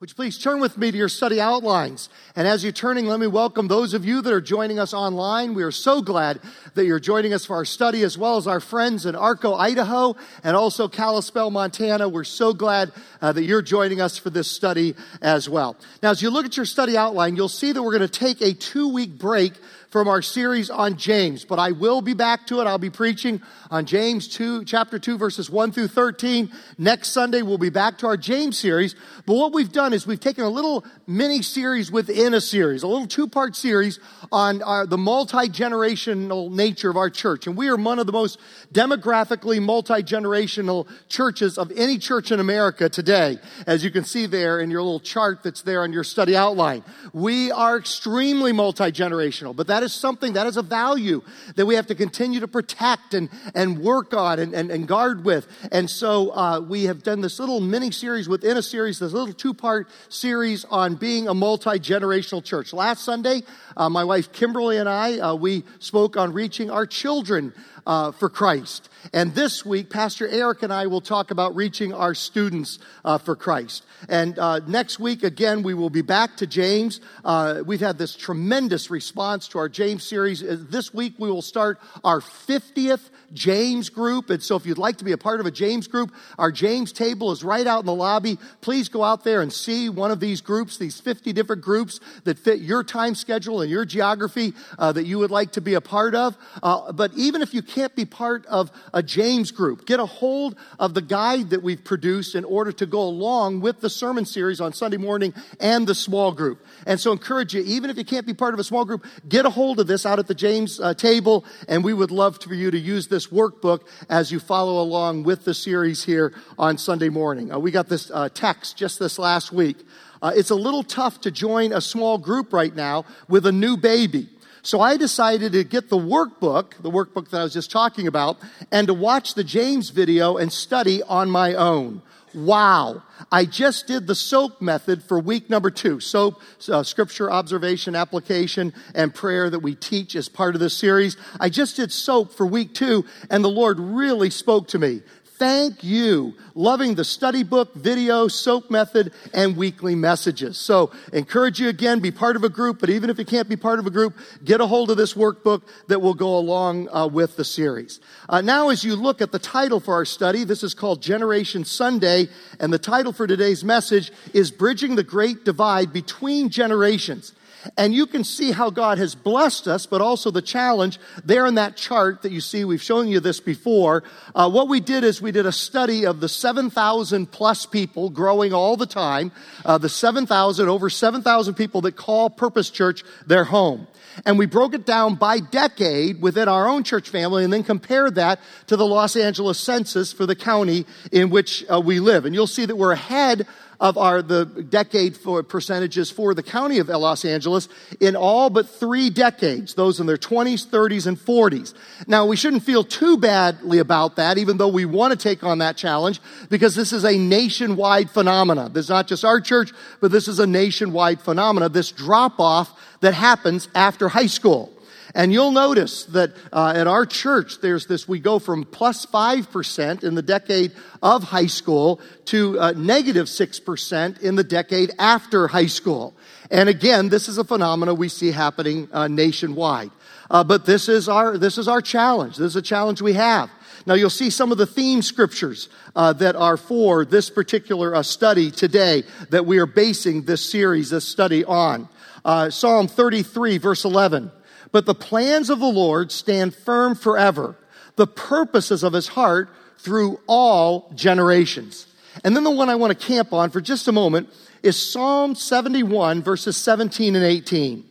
Would you please turn with me to your study outlines? And as you're turning, let me welcome those of you that are joining us online. We are so glad that you're joining us for our study, as well as our friends in Arco, Idaho, and also Kalispell, Montana. We're so glad uh, that you're joining us for this study as well. Now, as you look at your study outline, you'll see that we're going to take a two week break from our series on James, but I will be back to it. I'll be preaching on James 2, chapter 2, verses 1 through 13. Next Sunday, we'll be back to our James series. But what we've done is we've taken a little mini series within a series, a little two part series on our, the multi generational nature of our church. And we are one of the most demographically multi generational churches of any church in America today, as you can see there in your little chart that's there on your study outline. We are extremely multi generational, but that that is something, that is a value that we have to continue to protect and, and work on and, and, and guard with. And so uh, we have done this little mini series within a series, this little two part series on being a multi generational church. Last Sunday, uh, my wife Kimberly and I, uh, we spoke on reaching our children uh, for Christ. And this week, Pastor Eric and I will talk about reaching our students uh, for Christ. And uh, next week, again, we will be back to James. Uh, we've had this tremendous response to our James series. Uh, this week, we will start our 50th James group. And so if you'd like to be a part of a James group, our James table is right out in the lobby. Please go out there and see one of these groups, these 50 different groups that fit your time schedule and your geography uh, that you would like to be a part of. Uh, but even if you can't be part of a James group, get a hold of the guide that we've produced in order to go along with the sermon series on Sunday morning and the small group. And so encourage you, even if you can't be part of a small group, get a hold of this out at the James uh, table, and we would love for you to use this workbook as you follow along with the series here on Sunday morning. Uh, we got this uh, text just this last week. Uh, it's a little tough to join a small group right now with a new baby. So I decided to get the workbook, the workbook that I was just talking about, and to watch the James video and study on my own. Wow. I just did the SOAP method for week number two. SOAP, uh, scripture, observation, application, and prayer that we teach as part of this series. I just did SOAP for week two, and the Lord really spoke to me. Thank you. Loving the study book, video, soap method, and weekly messages. So, encourage you again, be part of a group, but even if you can't be part of a group, get a hold of this workbook that will go along uh, with the series. Uh, now, as you look at the title for our study, this is called Generation Sunday, and the title for today's message is Bridging the Great Divide Between Generations. And you can see how God has blessed us, but also the challenge there in that chart that you see. We've shown you this before. Uh, what we did is we did a study of the 7,000 plus people growing all the time, uh, the 7,000, over 7,000 people that call Purpose Church their home. And we broke it down by decade within our own church family and then compared that to the Los Angeles census for the county in which uh, we live. And you'll see that we're ahead of our the decade for percentages for the county of Los Angeles in all but three decades, those in their 20s, 30s, and 40s. Now, we shouldn't feel too badly about that, even though we want to take on that challenge, because this is a nationwide phenomenon. This is not just our church, but this is a nationwide phenomenon. this drop off that happens after high school. And you'll notice that uh, at our church, there's this, we go from plus 5% in the decade of high school to uh, negative 6% in the decade after high school. And again, this is a phenomenon we see happening uh, nationwide. Uh, but this is our, this is our challenge. This is a challenge we have. Now you'll see some of the theme scriptures uh, that are for this particular uh, study today that we are basing this series, this study on. Uh, Psalm 33 verse 11. But the plans of the Lord stand firm forever, the purposes of his heart through all generations. And then the one I want to camp on for just a moment is Psalm 71, verses 17 and 18.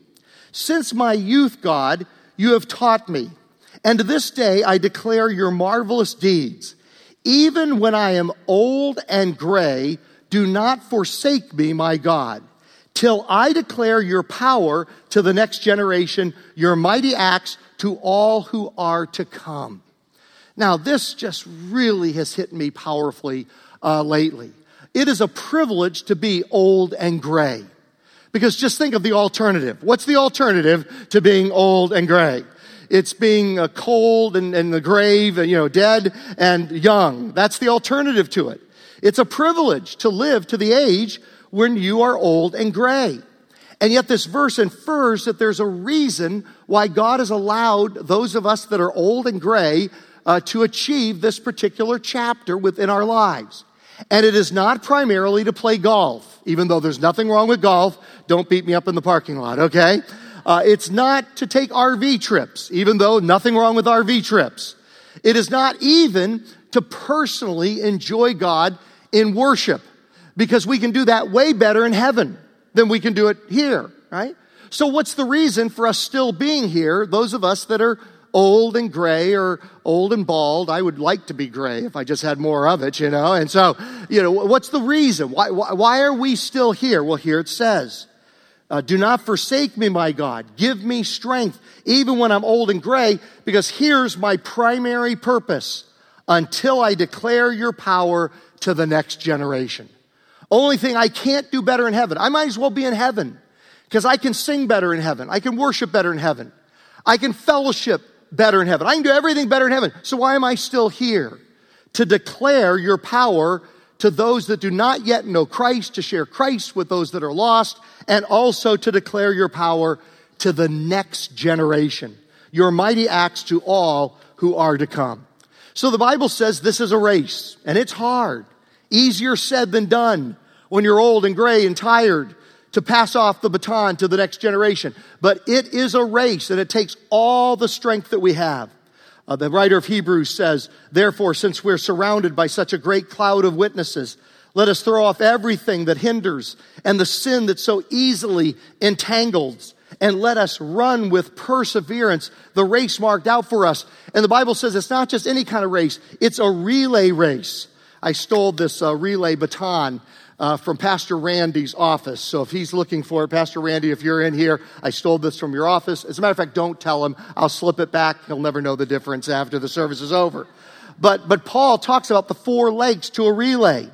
Since my youth, God, you have taught me, and to this day I declare your marvelous deeds. Even when I am old and gray, do not forsake me, my God till I declare your power to the next generation, your mighty acts to all who are to come. Now, this just really has hit me powerfully uh, lately. It is a privilege to be old and gray. Because just think of the alternative. What's the alternative to being old and gray? It's being uh, cold and, in the grave, you know, dead and young. That's the alternative to it. It's a privilege to live to the age when you are old and gray. And yet this verse infers that there's a reason why God has allowed those of us that are old and gray uh, to achieve this particular chapter within our lives. And it is not primarily to play golf, even though there's nothing wrong with golf. Don't beat me up in the parking lot, okay? Uh, it's not to take RV trips, even though nothing wrong with RV trips. It is not even to personally enjoy God in worship, because we can do that way better in heaven than we can do it here, right? So what's the reason for us still being here, those of us that are old and gray or old and bald. I would like to be gray if I just had more of it, you know. And so, you know, what's the reason? Why, why, why are we still here? Well, here it says, uh, do not forsake me, my God. Give me strength, even when I'm old and gray, because here's my primary purpose until I declare your power to the next generation. Only thing I can't do better in heaven. I might as well be in heaven because I can sing better in heaven. I can worship better in heaven. I can fellowship better in heaven. I can do everything better in heaven. So why am I still here? To declare your power to those that do not yet know Christ, to share Christ with those that are lost, and also to declare your power to the next generation. Your mighty acts to all who are to come. So the Bible says this is a race, and it's hard. Easier said than done when you're old and gray and tired to pass off the baton to the next generation. But it is a race and it takes all the strength that we have. Uh, the writer of Hebrews says, Therefore, since we're surrounded by such a great cloud of witnesses, let us throw off everything that hinders and the sin that so easily entangles, and let us run with perseverance the race marked out for us. And the Bible says it's not just any kind of race, it's a relay race. I stole this uh, relay baton uh, from Pastor Randy's office. So if he's looking for it, Pastor Randy, if you're in here, I stole this from your office. As a matter of fact, don't tell him. I'll slip it back. He'll never know the difference after the service is over. But, but Paul talks about the four legs to a relay.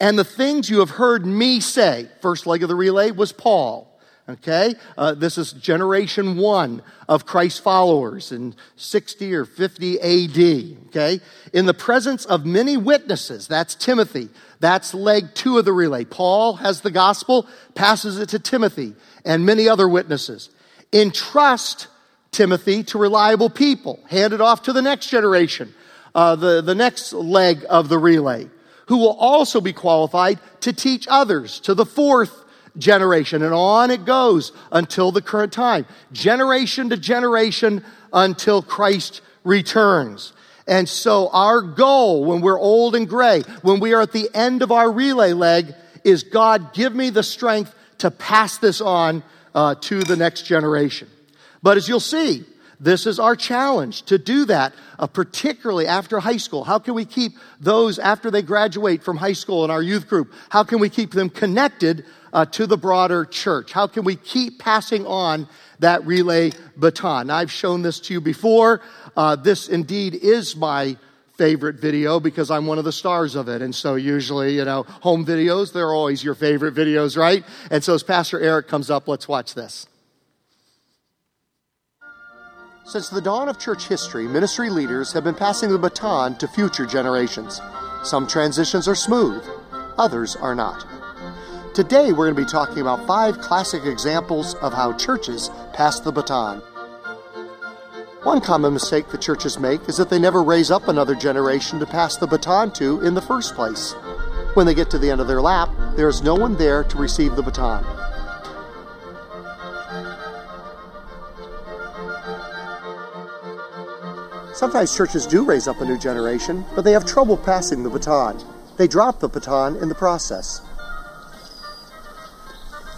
And the things you have heard me say, first leg of the relay was Paul. Okay? Uh, this is generation one of Christ followers in 60 or 50 AD. Okay? In the presence of many witnesses, that's Timothy. That's leg two of the relay. Paul has the gospel, passes it to Timothy and many other witnesses. Entrust Timothy to reliable people. Hand it off to the next generation, uh, the, the next leg of the relay, who will also be qualified to teach others to the fourth generation. And on it goes until the current time. Generation to generation until Christ returns. And so our goal when we're old and gray, when we are at the end of our relay leg, is God, give me the strength to pass this on uh, to the next generation. But as you'll see, this is our challenge to do that, uh, particularly after high school. How can we keep those after they graduate from high school in our youth group? How can we keep them connected uh, to the broader church? How can we keep passing on that relay baton? I've shown this to you before. Uh, this indeed is my favorite video because I'm one of the stars of it. And so usually, you know, home videos, they're always your favorite videos, right? And so as Pastor Eric comes up, let's watch this. Since the dawn of church history, ministry leaders have been passing the baton to future generations. Some transitions are smooth, others are not. Today, we're going to be talking about five classic examples of how churches pass the baton. One common mistake the churches make is that they never raise up another generation to pass the baton to in the first place. When they get to the end of their lap, there is no one there to receive the baton. Sometimes churches do raise up a new generation, but they have trouble passing the baton. They drop the baton in the process.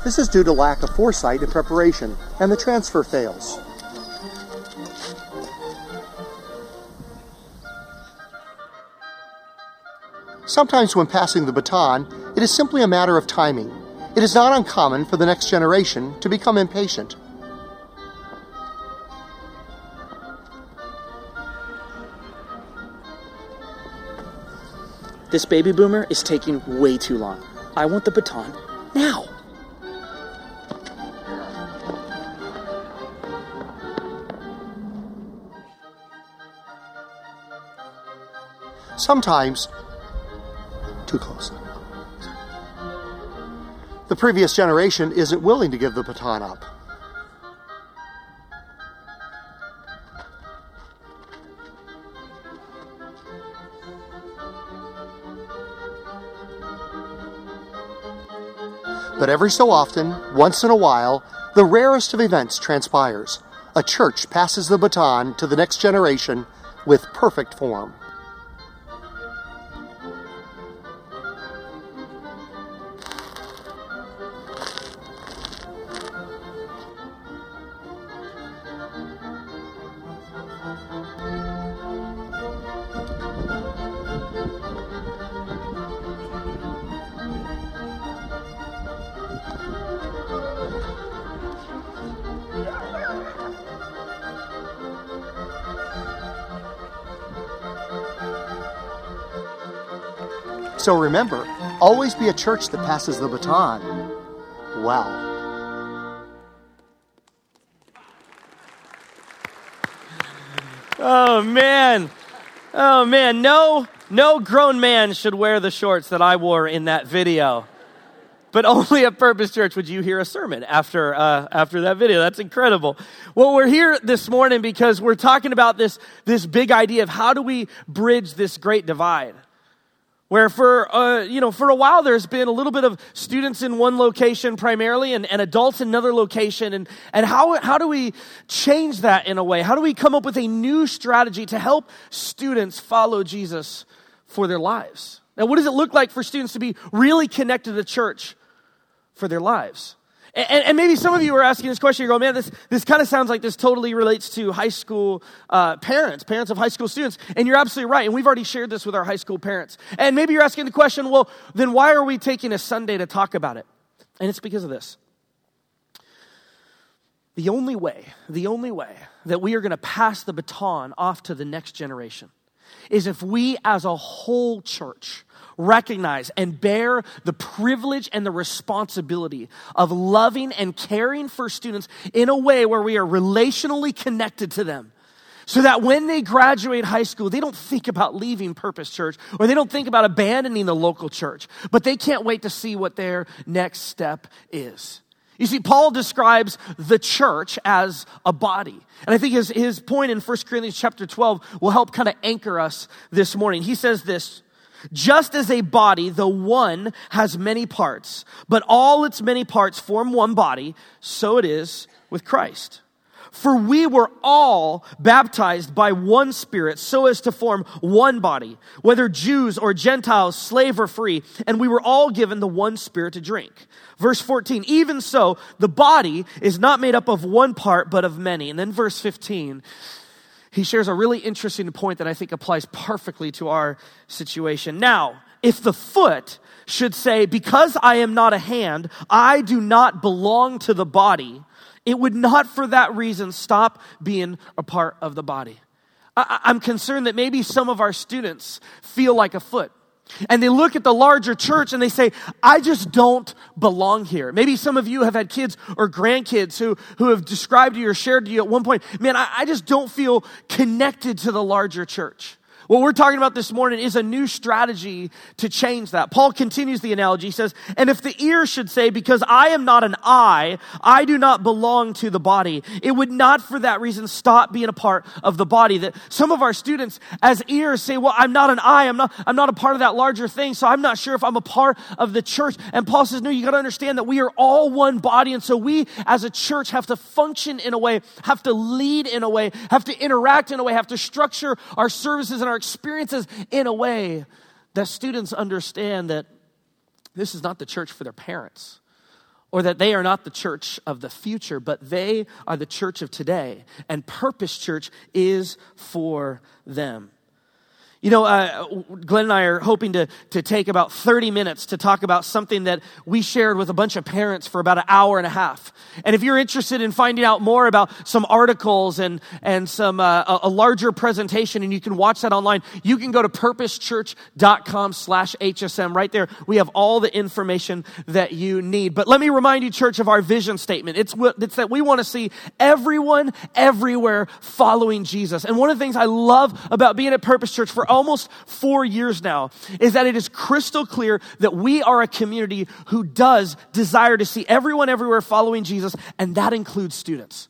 This is due to lack of foresight and preparation, and the transfer fails. Sometimes when passing the baton, it is simply a matter of timing. It is not uncommon for the next generation to become impatient. This baby boomer is taking way too long. I want the baton now. Sometimes, too close. the previous generation isn't willing to give the baton up. But every so often, once in a while, the rarest of events transpires. A church passes the baton to the next generation with perfect form. So remember, always be a church that passes the baton well. Oh man. Oh man, no no grown man should wear the shorts that I wore in that video. But only at Purpose Church would you hear a sermon after uh, after that video. That's incredible. Well, we're here this morning because we're talking about this this big idea of how do we bridge this great divide where for uh, you know for a while there's been a little bit of students in one location primarily and, and adults in another location. And, and how, how do we change that in a way? How do we come up with a new strategy to help students follow jesus for their lives? Now what does it look like for students to be really connected to church for their lives and, and, maybe some of you are asking this question, you go, man, this, this kind of sounds like this totally relates to high school uh, parents, parents of high school students. And you're absolutely right. And we've already shared this with our high school parents. And maybe you're asking the question, well, then why are we taking a Sunday to talk about it? And it's because of this. The only way, the only way that we are going to pass the baton off to the next generation is if we as a whole church recognize and bear the privilege and the responsibility of loving and caring for students in a way where we are relationally connected to them. So that when they graduate high school, they don't think about leaving Purpose Church or they don't think about abandoning the local church, but they can't wait to see what their next step is. You see, Paul describes the church as a body. And I think his, his point in 1 Corinthians chapter 12 will help kind of anchor us this morning. He says this just as a body, the one has many parts, but all its many parts form one body, so it is with Christ. For we were all baptized by one Spirit so as to form one body, whether Jews or Gentiles, slave or free, and we were all given the one Spirit to drink. Verse 14, even so, the body is not made up of one part, but of many. And then verse 15, he shares a really interesting point that I think applies perfectly to our situation. Now, if the foot should say, Because I am not a hand, I do not belong to the body, it would not for that reason stop being a part of the body. I, am concerned that maybe some of our students feel like a foot. And they look at the larger church and they say, I just don't belong here. Maybe some of you have had kids or grandkids who, who have described to you or shared to you at one point, man, I, I just don't feel connected to the larger church. What we're talking about this morning is a new strategy to change that. Paul continues the analogy. He says, And if the ear should say, Because I am not an eye, I do not belong to the body, it would not for that reason stop being a part of the body. That some of our students, as ears, say, Well, I'm not an eye, I'm not, I'm not a part of that larger thing, so I'm not sure if I'm a part of the church. And Paul says, No, you got to understand that we are all one body. And so we as a church have to function in a way, have to lead in a way, have to interact in a way, have to structure our services and our experiences in a way that students understand that this is not the church for their parents or that they are not the church of the future, but they are the church of today. And Purpose Church is for them. You know, uh, Glenn and I are hoping to, to take about 30 minutes to talk about something that we shared with a bunch of parents for about an hour and a half. And if you're interested in finding out more about some articles and, and some, uh, a, larger presentation, and you can watch that online, you can go to purposechurch.com slash HSM. Right there, we have all the information that you need. But let me remind you, church, of our vision statement. It's, what it's that we want to see everyone everywhere following Jesus. And one of the things I love about being at Purpose Church for almost four years now is that it is crystal clear that we are a community who does desire to see everyone everywhere following Jesus, and that includes students.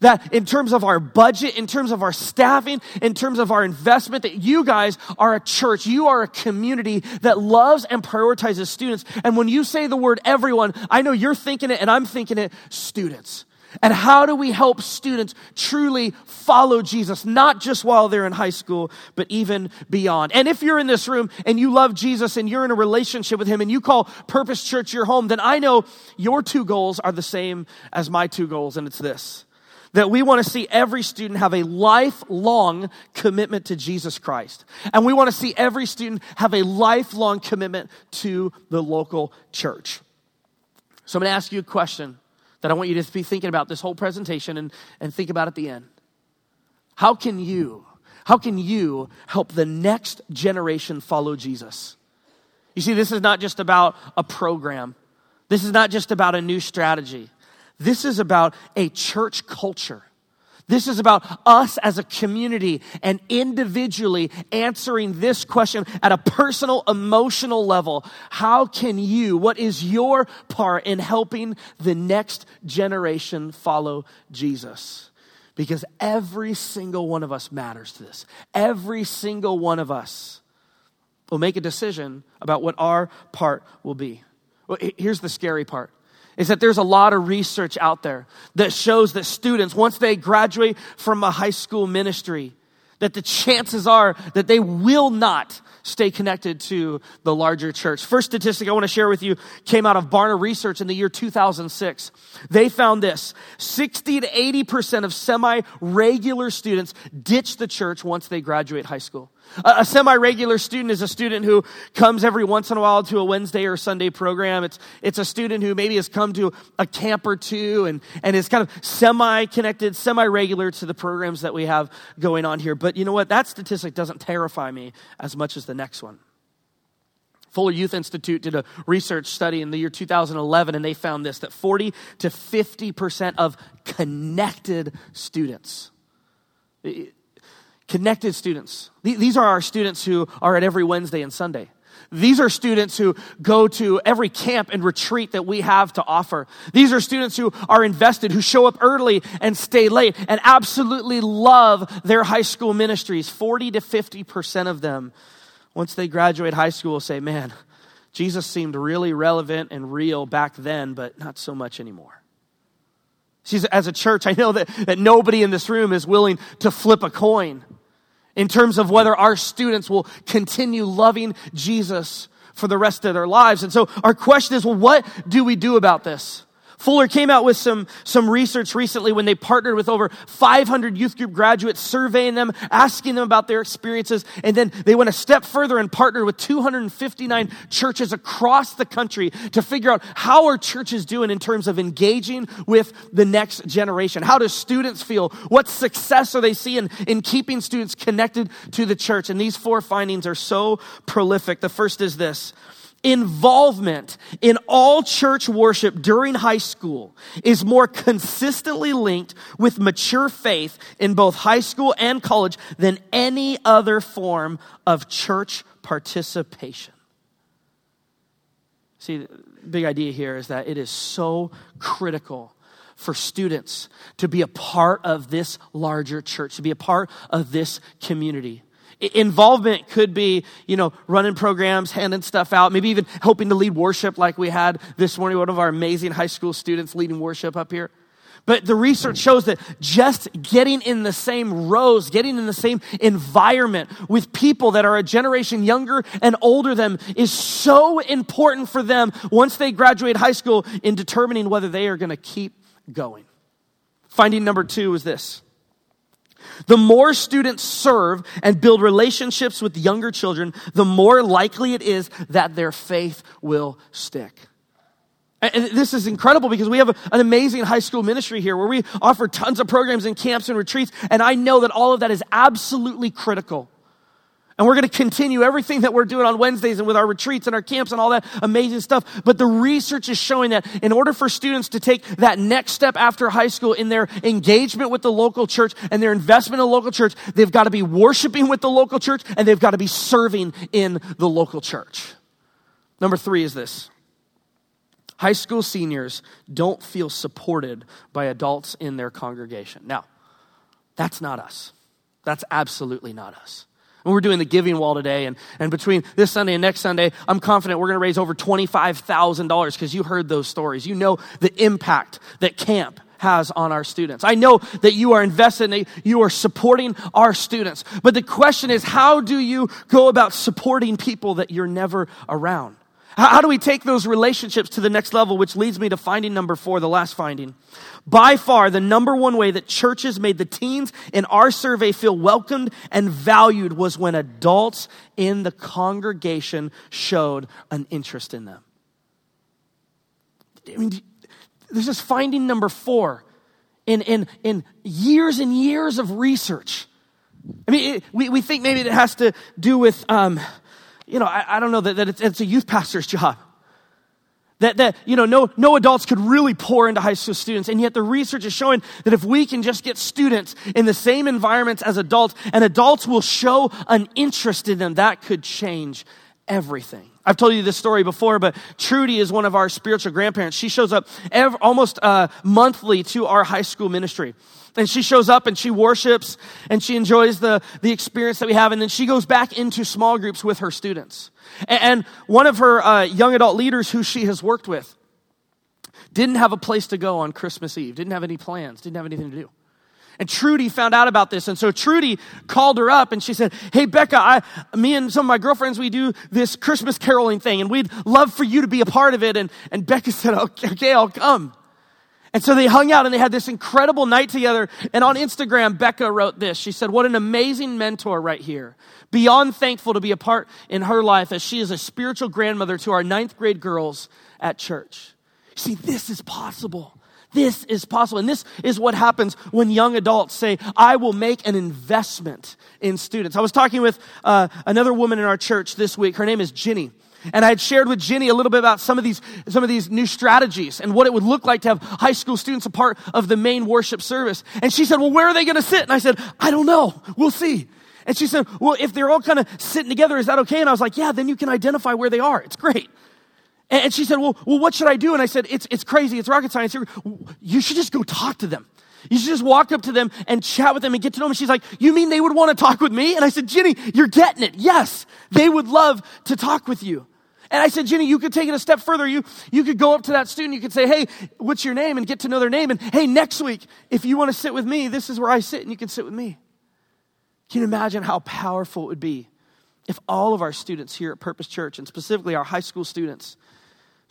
That in terms of our budget, in terms of our staffing, in terms of our investment, that you guys are a church, you are a community that loves and prioritizes students. And when you say the word everyone, I know you're thinking it and I'm thinking it, students. And how do we help students truly follow Jesus, not just while they're in high school, but even beyond? And if you're in this room and you love Jesus and you're in a relationship with Him and you call Purpose Church your home, then I know your two goals are the same as my two goals, and it's this that we want to see every student have a lifelong commitment to Jesus Christ. And we want to see every student have a lifelong commitment to the local church. So I'm going to ask you a question that I want you to be thinking about this whole presentation and, and think about at the end. How can you, how can you help the next generation follow Jesus? You see, this is not just about a program. This is not just about a new strategy. This is about a church culture. This is about us as a community and individually answering this question at a personal, emotional level. How can you, what is your part in helping the next generation follow Jesus? Because every single one of us matters to this. Every single one of us will make a decision about what our part will be. Well, here's the scary part is that there's a lot of research out there that shows that students, once they graduate from a high school ministry, that the chances are that they will not stay connected to the larger church. First statistic I want to share with you came out of Barna Research in the year 2006. They found this 60 to 80% of semi regular students ditch the church once they graduate high school. A, a semi regular student is a student who comes every once in a while to a Wednesday or Sunday program. It's, it's a student who maybe has come to a camp or two and, and is kind of semi connected, semi regular to the programs that we have going on here. But you know what? That statistic doesn't terrify me as much as the next one. Fuller Youth Institute did a research study in the year 2011, and they found this that 40 to 50% of connected students, connected students, these are our students who are at every Wednesday and Sunday. These are students who go to every camp and retreat that we have to offer. These are students who are invested, who show up early and stay late and absolutely love their high school ministries. 40 to 50% of them once they graduate high school, say, man, Jesus seemed really relevant and real back then, but not so much anymore. As a church, I know that, that nobody in this room is willing to flip a coin in terms of whether our students will continue loving Jesus for the rest of their lives. And so our question is, well, what do we do about this? Fuller came out with some, some research recently when they partnered with over 500 youth group graduates, surveying them, asking them about their experiences. And then they went a step further and partnered with 259 churches across the country to figure out how are churches doing in terms of engaging with the next generation? How do students feel? What success are they seeing in keeping students connected to the church? And these four findings are so prolific. The first is this involvement in all church worship during high school is more consistently linked with mature faith in both high school and college than any other form of church participation. See, the big idea here is that it is so critical for students to be a part of this larger church, to be a part of this community. Involvement could be, you know, running programs, handing stuff out, maybe even helping to lead worship like we had this morning, one of our amazing high school students leading worship up here. But the research shows that just getting in the same rows, getting in the same environment with people that are a generation younger and older than is so important for them once they graduate high school in determining whether they are going to keep going. Finding number two is this the more students serve and build relationships with younger children, the more likely it is that their faith will stick. And this is incredible because we have an amazing high school ministry here where we offer tons of programs and camps and retreats. And I know that all of that is absolutely critical. And we're going to continue everything that we're doing on Wednesdays and with our retreats and our camps and all that amazing stuff. But the research is showing that in order for students to take that next step after high school in their engagement with the local church and their investment in the local church, they've got to be worshiping with the local church and they've got to be serving in the local church. Number three is this high school seniors don't feel supported by adults in their congregation. Now, that's not us. That's absolutely not us. And we're doing the giving wall today, and, and between this Sunday and next Sunday, I'm confident we're going to raise over $25,000 because you heard those stories. You know the impact that camp has on our students. I know that you are invested and you are supporting our students. But the question is, how do you go about supporting people that you're never around? How do we take those relationships to the next level, which leads me to finding number four, the last finding. By far, the number one way that churches made the teens in our survey feel welcomed and valued was when adults in the congregation showed an interest in them. I mean, this is finding number four in, in, in years and years of research. I mean, it, we, we think maybe it has to do with, um, you know, I, I don't know that, that it's, it's a youth pastor's job. That, that you know, no, no adults could really pour into high school students. And yet the research is showing that if we can just get students in the same environments as adults, and adults will show an interest in them, that could change everything. I've told you this story before, but Trudy is one of our spiritual grandparents. She shows up almost uh, monthly to our high school ministry. And she shows up and she worships and she enjoys the, the experience that we have. And then she goes back into small groups with her students. And, and one of her uh, young adult leaders who she has worked with didn't have a place to go on Christmas Eve, didn't have any plans, didn't have anything to do. And Trudy found out about this. And so Trudy called her up and she said, Hey, Becca, I, me and some of my girlfriends, we do this Christmas caroling thing and we'd love for you to be a part of it. And, and Becca said, okay, okay, I'll come. And so they hung out and they had this incredible night together. And on Instagram, Becca wrote this. She said, What an amazing mentor right here. Beyond thankful to be a part in her life as she is a spiritual grandmother to our ninth grade girls at church. See, this is possible. This is possible. And this is what happens when young adults say, I will make an investment in students. I was talking with uh, another woman in our church this week. Her name is Ginny. And I had shared with Ginny a little bit about some of these, some of these new strategies and what it would look like to have high school students a part of the main worship service. And she said, well, where are they going to sit? And I said, I don't know. We'll see. And she said, well, if they're all kind of sitting together, is that okay? And I was like, yeah, then you can identify where they are. It's great. And she said, well, well, what should I do? And I said, it's, it's crazy. It's rocket science. You should just go talk to them. You should just walk up to them and chat with them and get to know them. And she's like, you mean they would want to talk with me? And I said, Ginny, you're getting it. Yes, they would love to talk with you. And I said, Ginny, you could take it a step further. You, you could go up to that student. You could say, hey, what's your name? And get to know their name. And hey, next week, if you want to sit with me, this is where I sit and you can sit with me. Can you imagine how powerful it would be if all of our students here at Purpose Church, and specifically our high school students,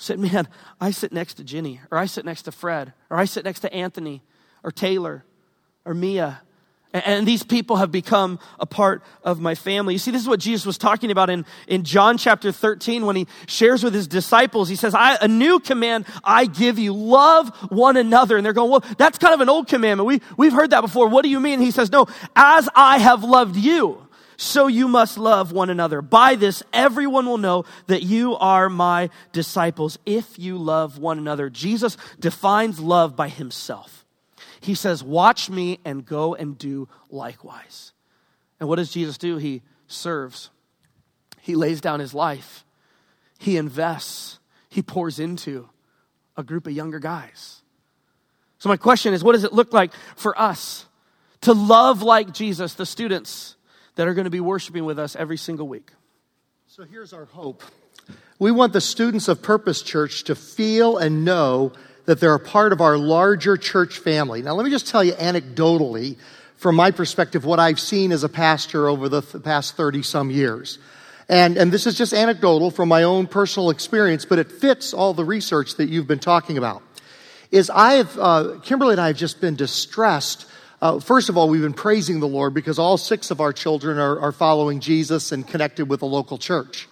said, man, I sit next to Ginny, or I sit next to Fred, or I sit next to Anthony, or Taylor, or Mia, and these people have become a part of my family. You see, this is what Jesus was talking about in, in John chapter 13 when he shares with his disciples. He says, I, a new command I give you, love one another. And they're going, well, that's kind of an old commandment. We, we've heard that before. What do you mean? He says, no, as I have loved you, so you must love one another. By this, everyone will know that you are my disciples if you love one another. Jesus defines love by himself. He says, Watch me and go and do likewise. And what does Jesus do? He serves, he lays down his life, he invests, he pours into a group of younger guys. So, my question is what does it look like for us to love like Jesus, the students that are going to be worshiping with us every single week? So, here's our hope. We want the students of Purpose Church to feel and know that they're a part of our larger church family. Now, let me just tell you anecdotally, from my perspective, what I've seen as a pastor over the past 30 some years. And, and this is just anecdotal from my own personal experience, but it fits all the research that you've been talking about. Is I have, uh, Kimberly and I have just been distressed. Uh, first of all, we've been praising the Lord because all six of our children are, are following Jesus and connected with a local church.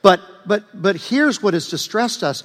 But, but, but here's what has distressed us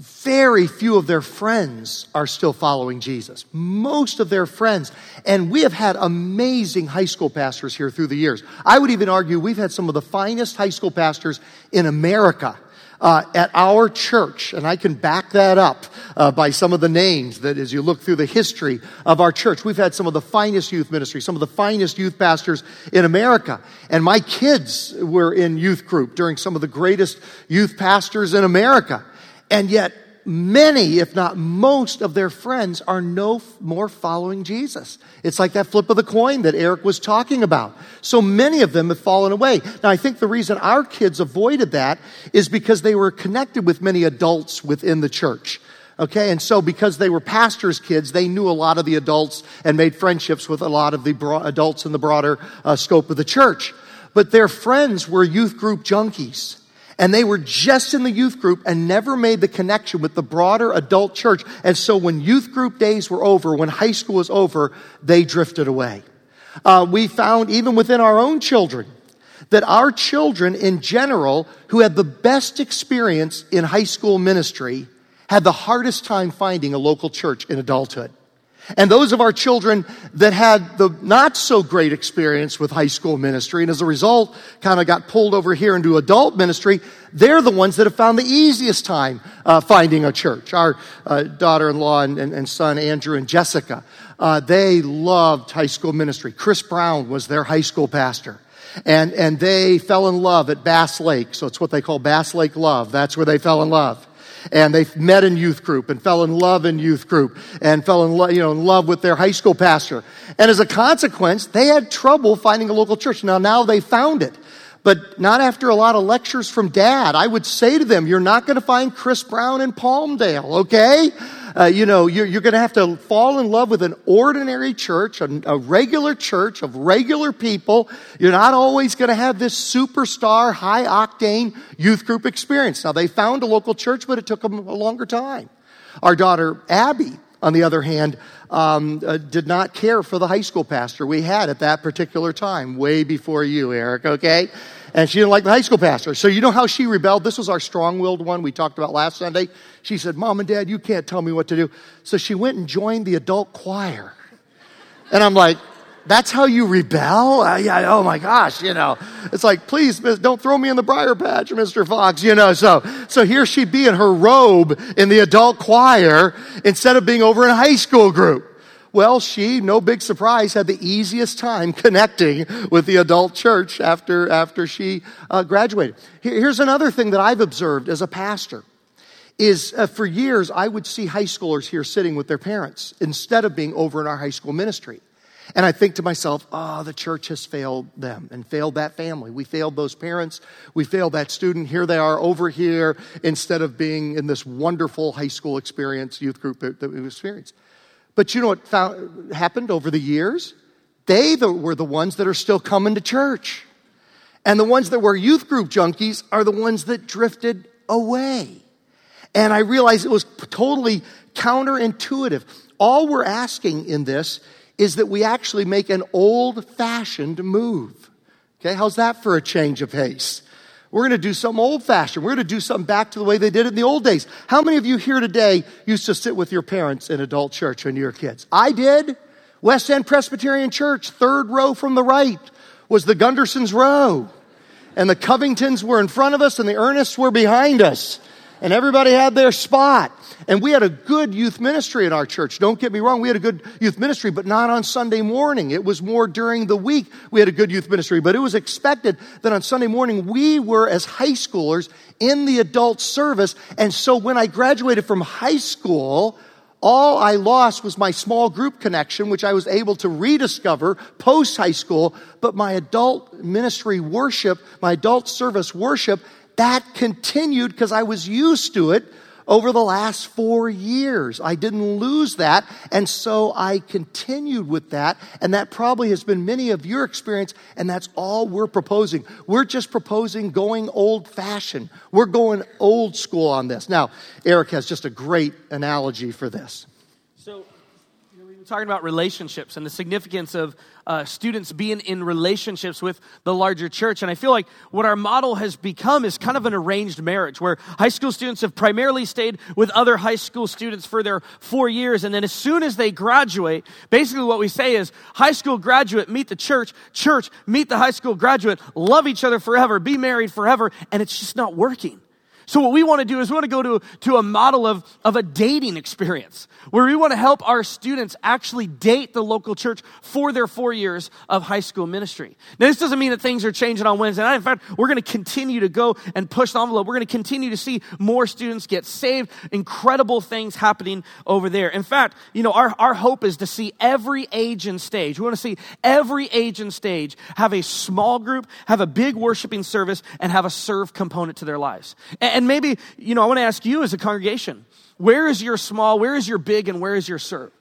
very few of their friends are still following Jesus. Most of their friends. And we have had amazing high school pastors here through the years. I would even argue we've had some of the finest high school pastors in America. Uh, at our church, and I can back that up uh, by some of the names that, as you look through the history of our church, we've had some of the finest youth ministry, some of the finest youth pastors in America. And my kids were in youth group during some of the greatest youth pastors in America. And yet, many, if not most, of their friends are no more following Jesus. It's like that flip of the coin that Eric was talking about. So many of them have fallen away. Now, I think the reason our kids avoided that is because they were connected with many adults within the church. Okay, and so because they were pastors' kids, they knew a lot of the adults and made friendships with a lot of the bro- adults in the broader uh, scope of the church. But their friends were youth group junkies and they were just in the youth group and never made the connection with the broader adult church. And so when youth group days were over, when high school was over, they drifted away. Uh, we found even within our own children that our children in general who had the best experience in high school ministry had the hardest time finding a local church in adulthood. And those of our children that had the not so great experience with high school ministry and as a result kind of got pulled over here into adult ministry, they're the ones that have found the easiest time uh, finding a church. Our uh, daughter-in-law and, and, and, son Andrew and Jessica, uh, they loved high school ministry. Chris Brown was their high school pastor. And, and they fell in love at Bass Lake. So it's what they call Bass Lake Love. That's where they fell in love and they met in youth group and fell in love in youth group and fell in love, you know, in love with their high school pastor. And as a consequence, they had trouble finding a local church. Now, now they found it but not after a lot of lectures from dad. I would say to them, you're not going to find Chris Brown in Palmdale, okay? Uh, you know, you're, you're going to have to fall in love with an ordinary church, a, a regular church of regular people. You're not always going to have this superstar, high octane youth group experience. Now, they found a local church, but it took them a longer time. Our daughter, Abby, on the other hand, um, uh, did not care for the high school pastor we had at that particular time, way before you, Eric, okay? And she didn't like the high school pastor. So you know how she rebelled? This was our strong-willed one we talked about last Sunday. She said, Mom and Dad, you can't tell me what to do. So she went and joined the adult choir. And I'm like, that's how you rebel? Uh, yeah, oh my gosh, you know. It's like, please, don't throw me in the briar patch, Mr. Fox, you know. So, so here she'd be in her robe in the adult choir instead of being over in a high school group. Well, she, no big surprise, had the easiest time connecting with the adult church after, after she uh, graduated. here's another thing that I've observed as a pastor is uh, for years I would see high schoolers here sitting with their parents instead of being over in our high school ministry. And I think to myself, oh, the church has failed them and failed that family. We failed those parents. We failed that student. Here they are over here instead of being in this wonderful high school experience, youth group that we experienced. But you know what found, happened over the years? They the, were the ones that are still coming to church. And the ones that were youth group junkies are the ones that drifted away. And I realized it was totally counterintuitive. All we're asking in this is that we actually make an old fashioned move. Okay, how's that for a change of pace? We're going to do something old fashioned. We're going to do something back to the way they did it in the old days. How many of you here today used to sit with your parents in adult church when you were kids? I did. West End Presbyterian Church, third row from the right, was the Gundersons' row. And the Covingtons were in front of us and the Ernests were behind us. And everybody had their spot. And we had a good youth ministry in our church. Don't get me wrong, we had a good youth ministry, but not on Sunday morning. It was more during the week we had a good youth ministry. But it was expected that on Sunday morning we were, as high schoolers, in the adult service. And so when I graduated from high school, all I lost was my small group connection, which I was able to rediscover post high school. But my adult ministry worship, my adult service worship, that continued because I was used to it over the last four years. I didn't lose that. And so I continued with that. And that probably has been many of your experience. And that's all we're proposing. We're just proposing going old fashioned. We're going old school on this. Now, Eric has just a great analogy for this. So, here we talking about relationships and the significance of uh, students being in relationships with the larger church. And I feel like what our model has become is kind of an arranged marriage where high school students have primarily stayed with other high school students for their four years. And then as soon as they graduate, basically what we say is high school graduate, meet the church, church, meet the high school graduate, love each other forever, be married forever. And it's just not working. So what we want to do is we want to go to, to a model of, of a dating experience where we want to help our students actually date the local church for their four years of high school ministry. Now, this doesn't mean that things are changing on Wednesday night. In fact, we're going to continue to go and push the envelope. We're going to continue to see more students get saved, incredible things happening over there. In fact, you know, our, our hope is to see every age and stage. We want to see every age and stage have a small group, have a big worshiping service, and have a serve component to their lives. And, and maybe, you know, I want to ask you as a congregation, where is your small, where is your big, and where is your serve?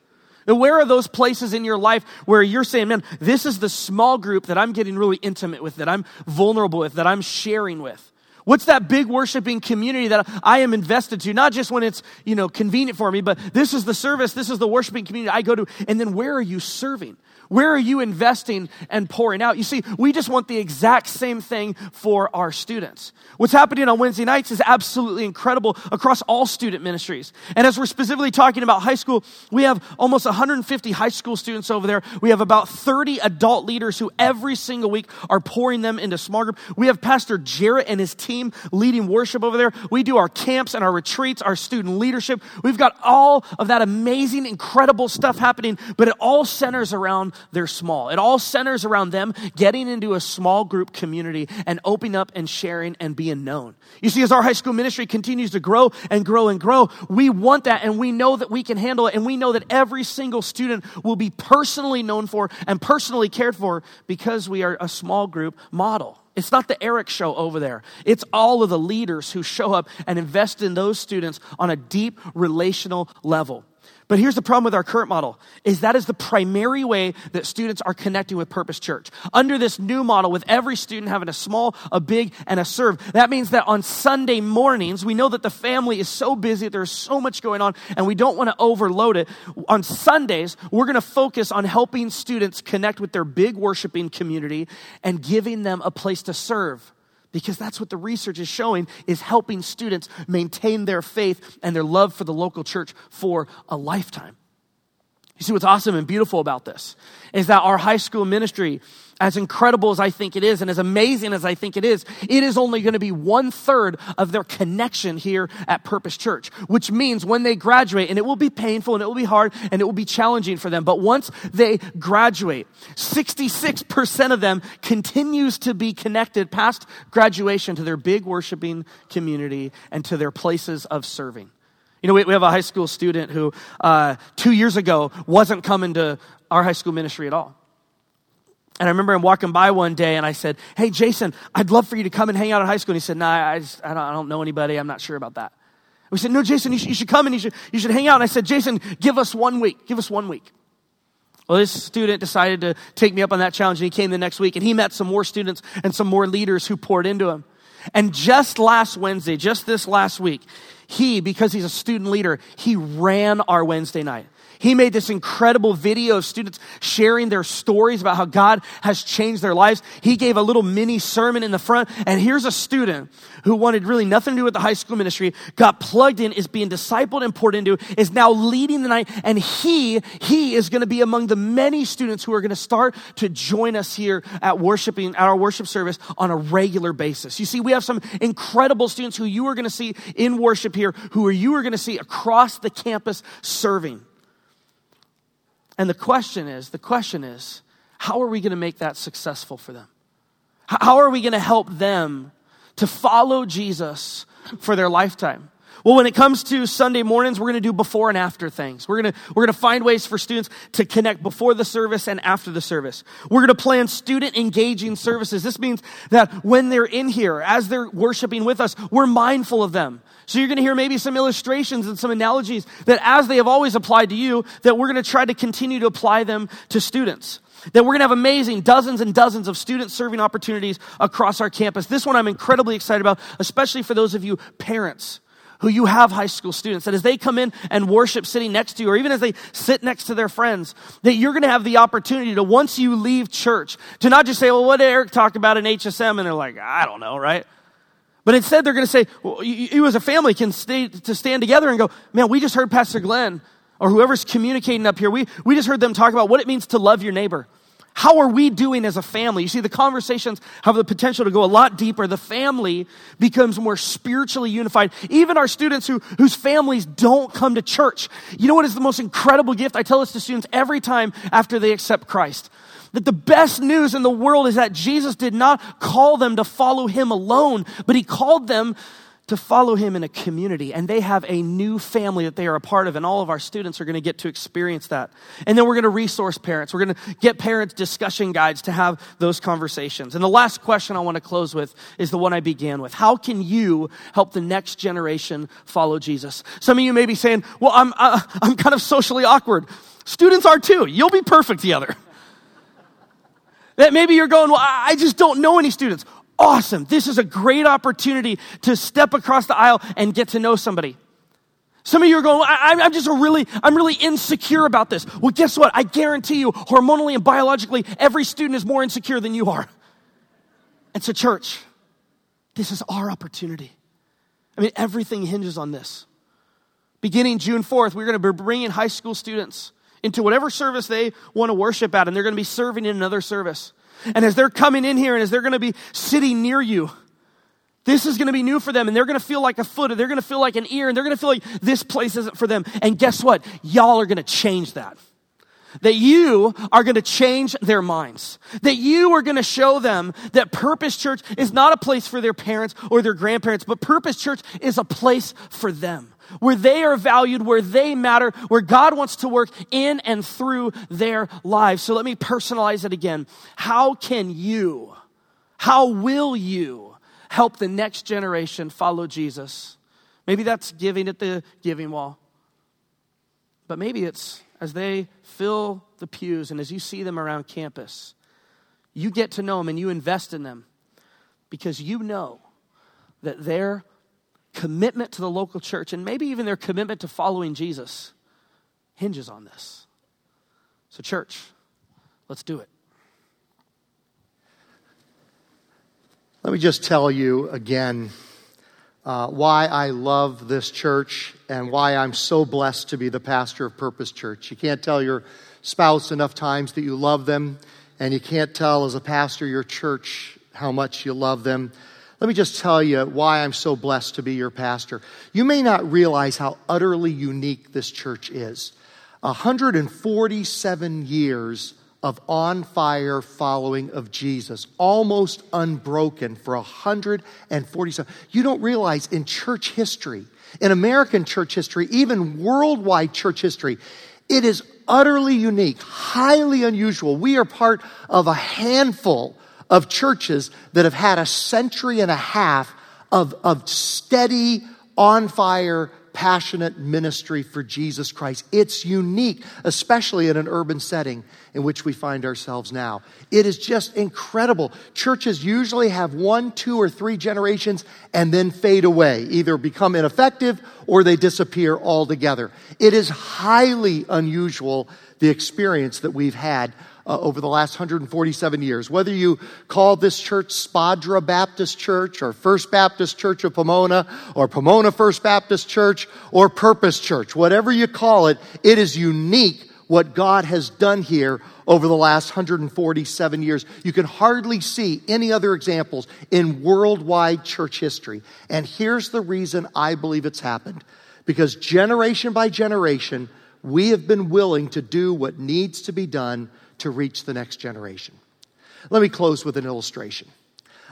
And where are those places in your life where you're saying, man, this is the small group that I'm getting really intimate with, that I'm vulnerable with, that I'm sharing with? What's that big worshiping community that I am invested to? Not just when it's, you know, convenient for me, but this is the service, this is the worshiping community I go to. And then where are you serving? Where are you investing and pouring out? You see, we just want the exact same thing for our students. What's happening on Wednesday nights is absolutely incredible across all student ministries. And as we're specifically talking about high school, we have almost 150 high school students over there. We have about 30 adult leaders who every single week are pouring them into small group. We have Pastor Jarrett and his team leading worship over there. We do our camps and our retreats, our student leadership. We've got all of that amazing, incredible stuff happening, but it all centers around their small. It all centers around them getting into a small group community and opening up and sharing and being known. You see, as our high school ministry continues to grow and grow and grow, we want that and we know that we can handle it and we know that every single student will be personally known for and personally cared for because we are a small group model. It's not the Eric show over there. It's all of the leaders who show up and invest in those students on a deep relational level. But here's the problem with our current model is that is the primary way that students are connecting with Purpose Church. Under this new model with every student having a small, a big, and a serve, that means that on Sunday mornings, we know that the family is so busy, there's so much going on, and we don't want to overload it. On Sundays, we're going to focus on helping students connect with their big worshiping community and giving them a place to serve because that's what the research is showing is helping students maintain their faith and their love for the local church for a lifetime. You see, what's awesome and beautiful about this is that our high school ministry, as incredible as I think it is and as amazing as I think it is, it is only going to be one third of their connection here at Purpose Church, which means when they graduate, and it will be painful and it will be hard and it will be challenging for them, but once they graduate, 66% of them continues to be connected past graduation to their big worshiping community and to their places of serving. You know, we, we have a high school student who uh, two years ago wasn't coming to our high school ministry at all. And I remember him walking by one day and I said, Hey, Jason, I'd love for you to come and hang out at high school. And he said, Nah, I, just, I, don't, I don't know anybody. I'm not sure about that. We said, No, Jason, you should, you should come and you should, you should hang out. And I said, Jason, give us one week. Give us one week. Well, this student decided to take me up on that challenge and he came the next week and he met some more students and some more leaders who poured into him. And just last Wednesday, just this last week, he, because he's a student leader, he ran our Wednesday night. He made this incredible video of students sharing their stories about how God has changed their lives. He gave a little mini sermon in the front. And here's a student who wanted really nothing to do with the high school ministry, got plugged in, is being discipled and poured into, is now leading the night. And he, he is going to be among the many students who are going to start to join us here at worshiping, at our worship service on a regular basis. You see, we have some incredible students who you are going to see in worship here, who you are going to see across the campus serving. And the question is, the question is, how are we going to make that successful for them? How are we going to help them to follow Jesus for their lifetime? Well, when it comes to Sunday mornings, we're going to do before and after things. We're going to, we're going to find ways for students to connect before the service and after the service. We're going to plan student engaging services. This means that when they're in here, as they're worshiping with us, we're mindful of them. So you're going to hear maybe some illustrations and some analogies that as they have always applied to you, that we're going to try to continue to apply them to students. That we're going to have amazing dozens and dozens of student serving opportunities across our campus. This one I'm incredibly excited about, especially for those of you parents who you have high school students, that as they come in and worship sitting next to you, or even as they sit next to their friends, that you're going to have the opportunity to, once you leave church, to not just say, well, what did Eric talk about in HSM? And they're like, I don't know, right? But instead, they're going to say, well, you, as a family can stay to stand together and go, man, we just heard Pastor Glenn or whoever's communicating up here. We, we just heard them talk about what it means to love your neighbor. How are we doing as a family? You see, the conversations have the potential to go a lot deeper. The family becomes more spiritually unified. Even our students who, whose families don't come to church. You know what is the most incredible gift? I tell this to students every time after they accept Christ. That the best news in the world is that Jesus did not call them to follow him alone, but he called them to follow him in a community. And they have a new family that they are a part of. And all of our students are going to get to experience that. And then we're going to resource parents. We're going to get parents discussion guides to have those conversations. And the last question I want to close with is the one I began with. How can you help the next generation follow Jesus? Some of you may be saying, well, I'm, uh, I'm kind of socially awkward. Students are too. You'll be perfect together. That maybe you're going, well, I just don't know any students. Awesome. This is a great opportunity to step across the aisle and get to know somebody. Some of you are going, I, am just a really, I'm really insecure about this. Well, guess what? I guarantee you, hormonally and biologically, every student is more insecure than you are. And so, church, this is our opportunity. I mean, everything hinges on this. Beginning June 4th, we're going to be bringing high school students into whatever service they want to worship at, and they're going to be serving in another service. And as they're coming in here and as they're going to be sitting near you, this is going to be new for them, and they're going to feel like a foot, or they're going to feel like an ear, and they're going to feel like this place isn't for them. And guess what? Y'all are going to change that. That you are going to change their minds. That you are going to show them that Purpose Church is not a place for their parents or their grandparents, but Purpose Church is a place for them where they are valued, where they matter, where God wants to work in and through their lives. So let me personalize it again. How can you, how will you help the next generation follow Jesus? Maybe that's giving at the giving wall. But maybe it's as they fill the pews and as you see them around campus, you get to know them and you invest in them because you know that their commitment to the local church and maybe even their commitment to following Jesus hinges on this. So, church, let's do it. Let me just tell you again uh, why I love this church and why I'm so blessed to be the pastor of Purpose Church. You can't tell your spouse enough times that you love them, and you can't tell as a pastor your church how much you love them. Let me just tell you why I'm so blessed to be your pastor. You may not realize how utterly unique this church is. 147 years of on fire following of Jesus, almost unbroken for 147. You don't realize in church history, in American church history, even worldwide church history, it is utterly unique, highly unusual. We are part of a handful of churches that have had a century and a half of, of steady, on fire, passionate ministry for Jesus Christ. It's unique, especially in an urban setting in which we find ourselves now. It is just incredible. Churches usually have one, two, or three generations and then fade away, either become ineffective or they disappear altogether. It is highly unusual, the experience that we've had uh, over the last 147 years. Whether you call this church Spadra Baptist Church or First Baptist Church of Pomona or Pomona First Baptist Church or Purpose Church, whatever you call it, it is unique what God has done here over the last 147 years. You can hardly see any other examples in worldwide church history. And here's the reason I believe it's happened. Because generation by generation, we have been willing to do what needs to be done to reach the next generation. Let me close with an illustration.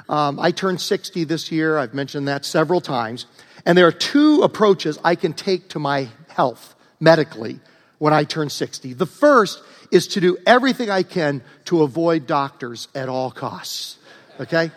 Um, I turned 60 this year. I've mentioned that several times. And there are two approaches I can take to my health medically when I turn 60. The first is to do everything I can to avoid doctors at all costs. Okay?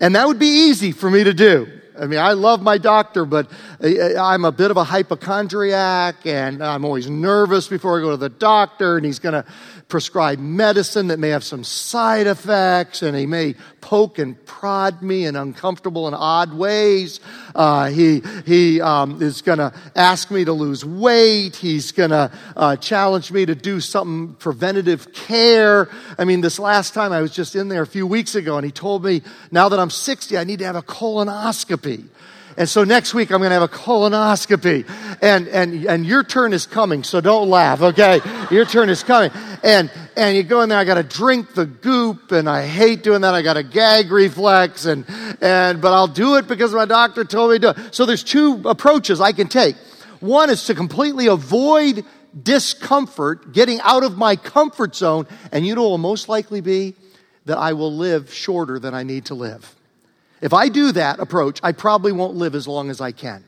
And that would be easy for me to do. I mean, I love my doctor, but I'm a bit of a hypochondriac and I'm always nervous before I go to the doctor and he's going to prescribe medicine that may have some side effects and he may poke and prod me in uncomfortable and odd ways. Uh, he he um, is going to ask me to lose weight. He's going to uh, challenge me to do something preventative care. I mean, this last time I was just in there a few weeks ago and he told me now that I'm 60, I need to have a colonoscopy. And so next week I'm going to have a colonoscopy. And, and, and your turn is coming, so don't laugh, okay? Your turn is coming. And, and you go in there, I got to drink the goop, and I hate doing that. I got a gag reflex, and, and, but I'll do it because my doctor told me to. So there's two approaches I can take. One is to completely avoid discomfort, getting out of my comfort zone, and you know will most likely be? That I will live shorter than I need to live. If I do that approach, I probably won't live as long as I can.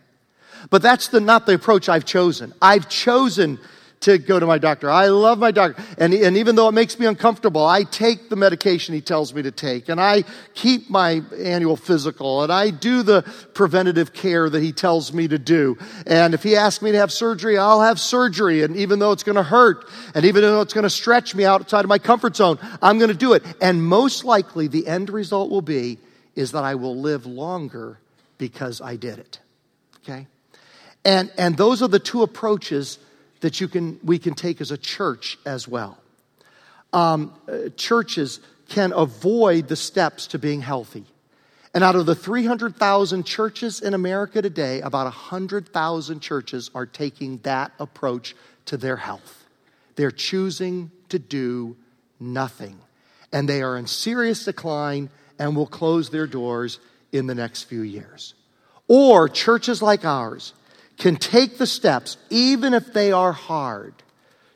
But that's the, not the approach I've chosen. I've chosen to go to my doctor. I love my doctor. And, and even though it makes me uncomfortable, I take the medication he tells me to take. And I keep my annual physical. And I do the preventative care that he tells me to do. And if he asks me to have surgery, I'll have surgery. And even though it's going to hurt, and even though it's going to stretch me outside of my comfort zone, I'm going to do it. And most likely, the end result will be is that I will live longer because I did it. Okay? And, and those are the two approaches that you can, we can take as a church as well. Um, uh, churches can avoid the steps to being healthy. And out of the 300,000 churches in America today, about 100,000 churches are taking that approach to their health. They're choosing to do nothing. And they are in serious decline and will close their doors in the next few years. Or churches like ours can take the steps, even if they are hard,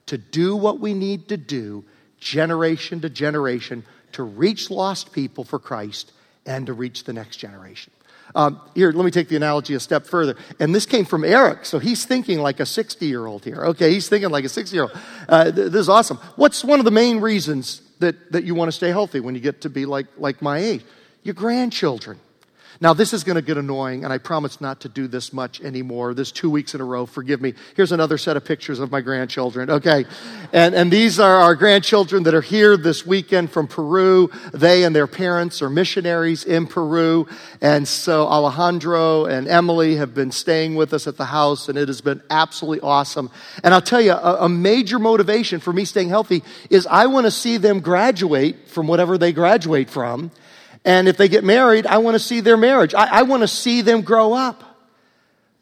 to do what we need to do generation to generation to reach lost people for Christ and to reach the next generation. Um, here, let me take the analogy a step further. And this came from Eric, so he's thinking like a 60 year old here. Okay, he's thinking like a 60 year old. Uh, th- this is awesome. What's one of the main reasons that, that you want to stay healthy when you get to be like, like my age? Your grandchildren. Now, this is going to get annoying, and I promise not to do this much anymore. This two weeks in a row, forgive me. Here's another set of pictures of my grandchildren, okay? And, and these are our grandchildren that are here this weekend from Peru. They and their parents are missionaries in Peru. And so Alejandro and Emily have been staying with us at the house, and it has been absolutely awesome. And I'll tell you, a, a major motivation for me staying healthy is I want to see them graduate from whatever they graduate from. And if they get married, I want to see their marriage. I, I want to see them grow up.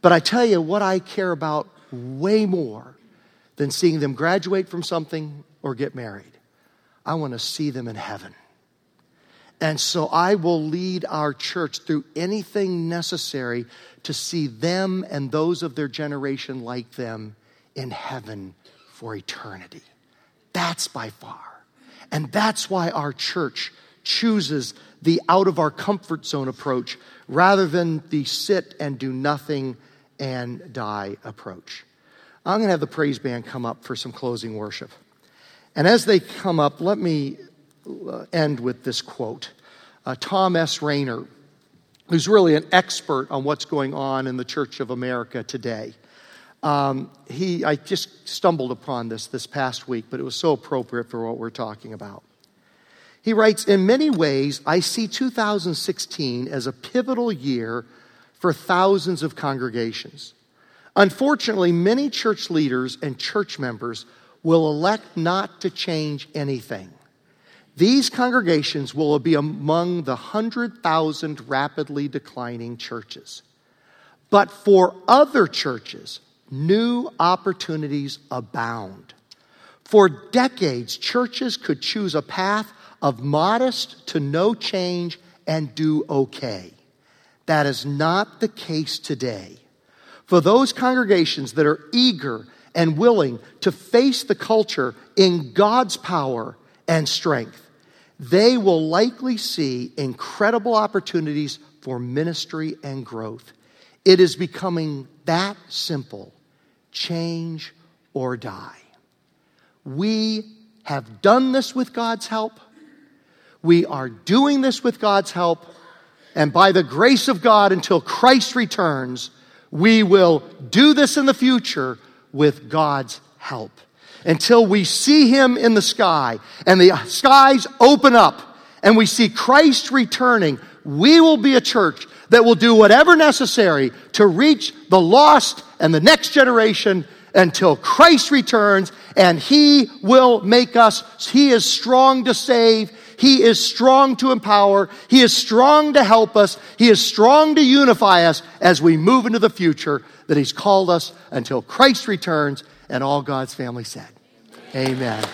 But I tell you what I care about way more than seeing them graduate from something or get married. I want to see them in heaven. And so I will lead our church through anything necessary to see them and those of their generation like them in heaven for eternity. That's by far. And that's why our church chooses the out of our comfort zone approach rather than the sit and do nothing and die approach. I'm going to have the praise band come up for some closing worship. And as they come up, let me uh, end with this quote. Uh, Thom S. Rainer, who's really an expert on what's going on in the Church of America today. Um, he, I just stumbled upon this this past week, but it was so appropriate for what we're talking about. He writes In many ways, I see 2016 as a pivotal year for thousands of congregations. Unfortunately, many church leaders and church members will elect not to change anything. These congregations will be among the 100,000 rapidly declining churches. But for other churches, new opportunities abound. For decades, churches could choose a path of modest to no change and do okay. That is not the case today. For those congregations that are eager and willing to face the culture in God's power and strength, they will likely see incredible opportunities for ministry and growth. It is becoming that simple change or die. We have done this with God's help. We are doing this with God's help, And by the grace of God, until Christ returns, we will do this in the future with God's help. Until we see Him in the sky and the skies open up and we see Christ returning, we will be a church that will do whatever necessary to reach the lost and the next generation until Christ returns and He will make us, He is strong to save. He is strong to empower. He is strong to help us. He is strong to unify us as we move into the future that He's called us until Christ returns and all God's family said. Amen.